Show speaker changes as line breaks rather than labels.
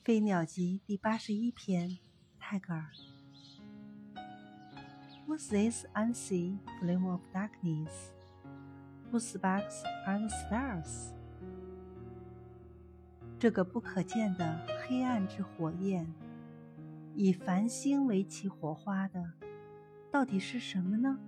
《飞鸟集》第八十一篇，泰戈尔。What's this unseen flame of darkness? Whose sparks are the stars? 这个不可见的黑暗之火焰，以繁星为其火花的，到底是什么呢？